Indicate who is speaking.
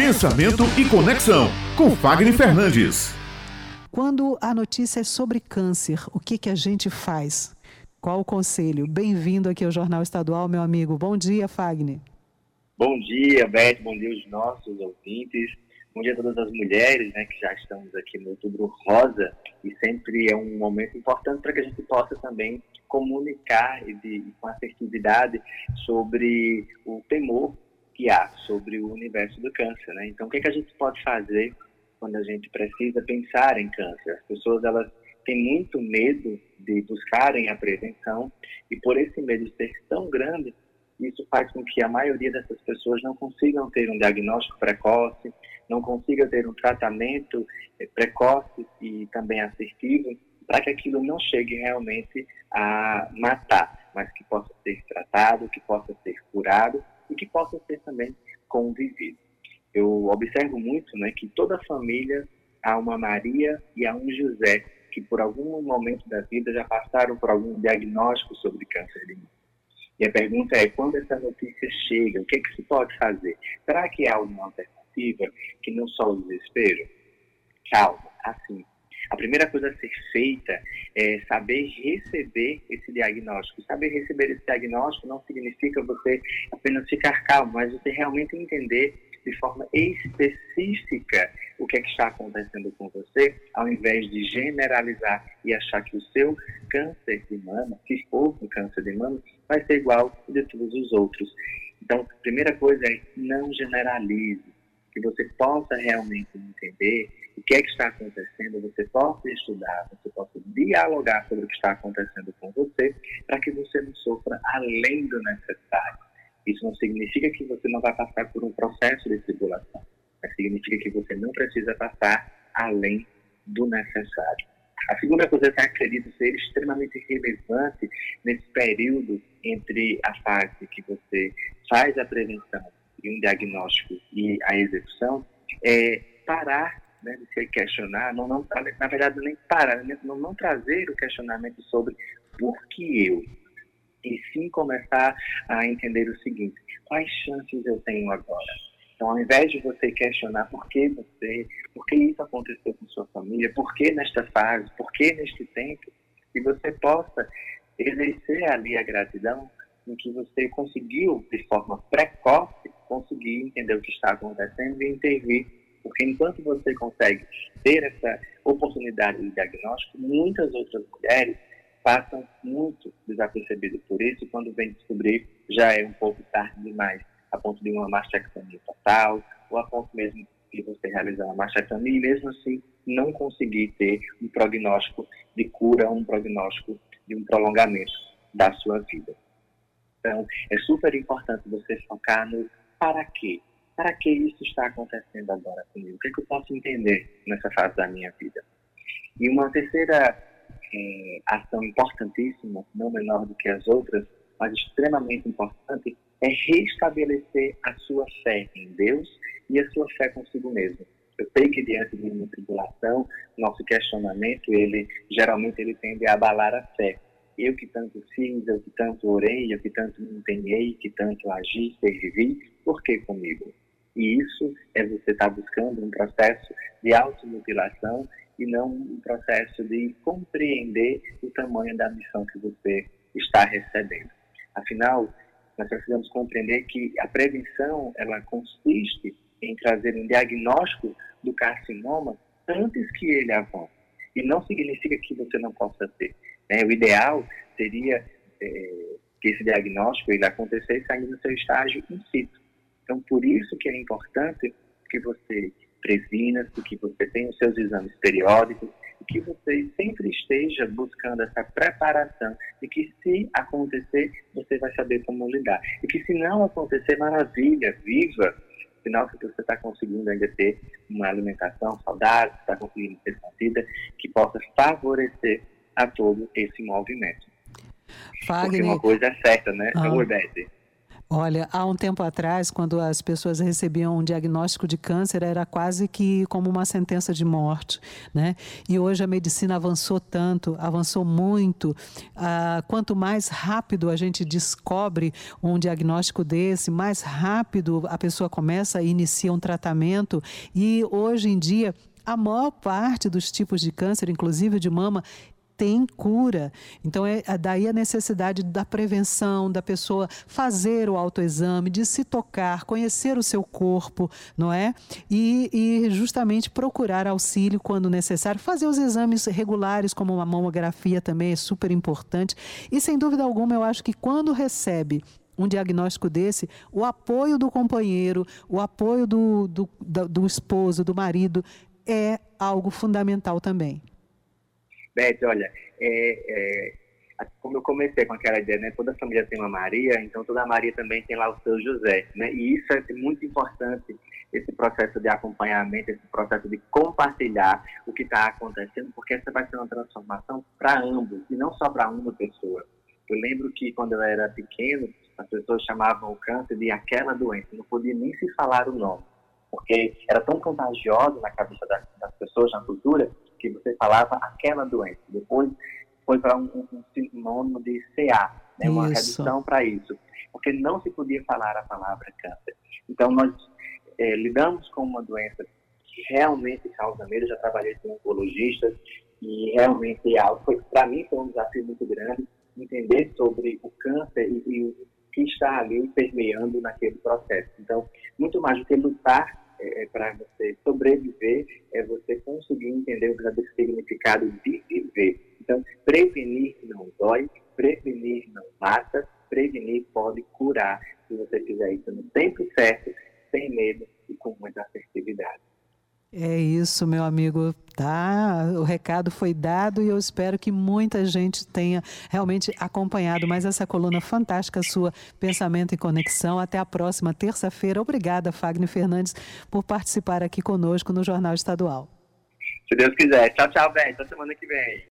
Speaker 1: Pensamento e Conexão, com Fagner Fernandes.
Speaker 2: Quando a notícia é sobre câncer, o que, que a gente faz? Qual o conselho? Bem-vindo aqui ao Jornal Estadual, meu amigo. Bom dia, Fagner.
Speaker 3: Bom dia, Beth. Bom dia aos nossos ouvintes. Bom dia a todas as mulheres, né, que já estamos aqui no Outubro Rosa. E sempre é um momento importante para que a gente possa também comunicar e, de, com assertividade sobre o temor que há sobre o universo do câncer. Né? Então, o que, é que a gente pode fazer quando a gente precisa pensar em câncer? As pessoas elas têm muito medo de buscarem a prevenção e por esse medo ser tão grande, isso faz com que a maioria dessas pessoas não consigam ter um diagnóstico precoce, não consiga ter um tratamento eh, precoce e também assertivo, para que aquilo não chegue realmente a matar, mas que possa ser tratado, que possa ser curado e que possa ser também convivido. Eu observo muito né, que toda família há uma Maria e há um José que por algum momento da vida já passaram por algum diagnóstico sobre câncer de mama. E a pergunta é, quando essa notícia chega, o que, é que se pode fazer? Será que há uma alternativa que não só o desespero? Calma, assim, a primeira coisa a ser feita é saber receber esse diagnóstico. Saber receber esse diagnóstico não significa você apenas ficar calmo, mas você realmente entender de forma específica o que, é que está acontecendo com você, ao invés de generalizar e achar que o seu câncer de mama, se for um câncer de mama, vai ser igual de todos os outros. Então, a primeira coisa é não generalize, que você possa realmente entender o que é que está acontecendo, você possa estudar, você possa dialogar sobre o que está acontecendo com você, para que você não sofra além do necessário. Isso não significa que você não vai passar por um processo de tribulação, mas significa que você não precisa passar além do necessário. A segunda coisa que eu acredito ser extremamente relevante nesse período entre a fase que você faz a prevenção e um diagnóstico e a execução é parar né, de se questionar, não, não, na verdade nem parar, né, não, não trazer o questionamento sobre por que eu, e sim começar a entender o seguinte, quais chances eu tenho agora? Então, ao invés de você questionar por que você, por que isso aconteceu com sua família, por que nesta fase, por que neste tempo, que você possa exercer ali a gratidão em que você conseguiu, de forma precoce, conseguir entender o que está acontecendo e intervir porque enquanto você consegue ter essa oportunidade de diagnóstico, muitas outras mulheres passam muito desapercebidas por isso, quando vem descobrir já é um pouco tarde demais, a ponto de uma mastectomia total, ou a ponto mesmo de você realizar uma mastectomia e mesmo assim não conseguir ter um prognóstico de cura, um prognóstico de um prolongamento da sua vida. Então, é super importante você focar no para quê, para que isso está acontecendo agora comigo? O que, é que eu posso entender nessa fase da minha vida? E uma terceira é, ação importantíssima, não menor do que as outras, mas extremamente importante, é restabelecer a sua fé em Deus e a sua fé consigo mesmo. Eu sei que diante de uma tribulação, nosso questionamento, ele geralmente ele tende a abalar a fé. Eu que tanto fiz, eu que tanto orei, eu que tanto me empenhei, que tanto agi, servi, por que comigo? E isso é você estar tá buscando um processo de automutilação e não um processo de compreender o tamanho da missão que você está recebendo. Afinal, nós precisamos compreender que a prevenção ela consiste em trazer um diagnóstico do carcinoma antes que ele avance. E não significa que você não possa ter. Né? O ideal seria é, que esse diagnóstico ele acontecesse ainda no seu estágio in situ. Então, por isso que é importante que você previna-se, que você tenha os seus exames periódicos e que você sempre esteja buscando essa preparação e que se acontecer, você vai saber como lidar. E que se não acontecer, maravilha, viva, sinal que você está conseguindo ainda ter uma alimentação saudável, está conseguindo ter uma vida que possa favorecer a todo esse movimento.
Speaker 2: Fagner... Porque
Speaker 3: uma coisa é certa, né? Ah. É
Speaker 2: Olha, há um tempo atrás, quando as pessoas recebiam um diagnóstico de câncer, era quase que como uma sentença de morte, né? E hoje a medicina avançou tanto, avançou muito. Ah, quanto mais rápido a gente descobre um diagnóstico desse, mais rápido a pessoa começa e inicia um tratamento. E hoje em dia a maior parte dos tipos de câncer, inclusive de mama, tem cura. Então, é, daí a necessidade da prevenção, da pessoa fazer o autoexame, de se tocar, conhecer o seu corpo, não é? E, e justamente procurar auxílio quando necessário, fazer os exames regulares, como uma mamografia também é super importante. E, sem dúvida alguma, eu acho que quando recebe um diagnóstico desse, o apoio do companheiro, o apoio do, do, do esposo, do marido, é algo fundamental também.
Speaker 3: Beth, olha, é, é, como eu comecei com aquela ideia, né? Toda família tem uma Maria, então toda Maria também tem lá o seu José, né? E isso é muito importante, esse processo de acompanhamento, esse processo de compartilhar o que está acontecendo, porque essa vai ser uma transformação para ambos, e não só para uma pessoa. Eu lembro que quando eu era pequeno, as pessoas chamavam o câncer de aquela doença, não podia nem se falar o nome, porque era tão contagioso na cabeça das, das pessoas, na cultura, que você falava aquela doença. Depois foi para um, um, sinônimo de CA, né, uma redução para isso, porque não se podia falar a palavra câncer. Então, nós é, lidamos com uma doença que realmente causa medo. Eu já trabalhei com oncologistas e realmente é algo foi para mim foi um desafio muito grande entender sobre o câncer e, e o que está ali permeando naquele processo. Então, muito mais do que lutar é, é para você sobreviver, é você conseguir entender o verdadeiro significado de viver. Então, prevenir não dói, prevenir não mata, prevenir pode curar, se você fizer isso no tempo certo, sem medo e com muita assertividade.
Speaker 2: É isso, meu amigo. Tá, o recado foi dado e eu espero que muita gente tenha realmente acompanhado mais essa coluna fantástica sua, Pensamento em Conexão. Até a próxima terça-feira. Obrigada, Fagner Fernandes, por participar aqui conosco no Jornal Estadual.
Speaker 3: Se Deus quiser. Tchau, tchau, bem. Até semana que vem.